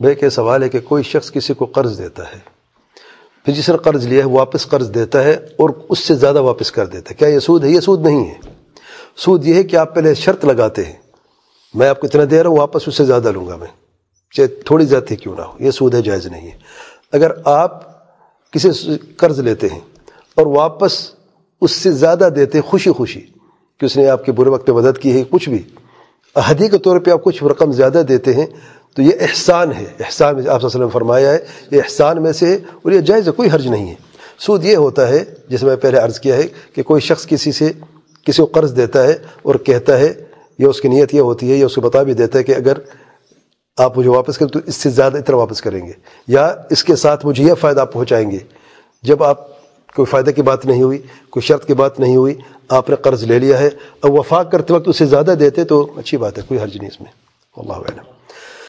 بھائی سوال ہے کہ کوئی شخص کسی کو قرض دیتا ہے۔ پھر جس نے قرض لیا ہے، واپس قرض دیتا ہے اور اس سے زیادہ واپس کر دیتا ہے۔ کیا یہ سود ہے؟ یہ سود نہیں ہے۔ سود یہ ہے کہ آپ پہلے شرط لگاتے ہیں۔ میں آپ کو اتنا دے رہا ہوں، واپس اس سے زیادہ لوں گا میں۔ چاہے تھوڑی زیادتی کیوں نہ ہو، یہ سود ہے، جائز نہیں ہے۔ اگر آپ کسی قرض لیتے ہیں اور واپس اس سے زیادہ دیتے، خوشی خوشی کہ اس نے آپ کے برے وقت میں مدد کی ہے، کچھ بھی۔ احدی کے طور پہ آپ کچھ رقم زیادہ دیتے ہیں تو یہ احسان ہے۔ احسان میں آپ وسلم فرمایا ہے، یہ احسان میں سے ہے اور یہ جائز ہے، کوئی حرج نہیں ہے۔ سود یہ ہوتا ہے جس میں پہلے عرض کیا ہے، کہ کوئی شخص کسی سے، کسی کو قرض دیتا ہے اور کہتا ہے، یا اس کی نیت یہ ہوتی ہے، یا اس کو بتا بھی دیتا ہے کہ اگر آپ مجھے واپس کریں تو اس سے زیادہ اتنا واپس کریں گے، یا اس کے ساتھ مجھے یہ فائدہ آپ پہنچائیں گے۔ جب آپ کوئی فائدہ کی بات نہیں ہوئی، کوئی شرط کی بات نہیں ہوئی، آپ نے قرض لے لیا ہے، اب وفاق کرتے وقت اسے زیادہ دیتے تو اچھی بات ہے، کوئی حرج نہیں اس میں۔ اللہ علم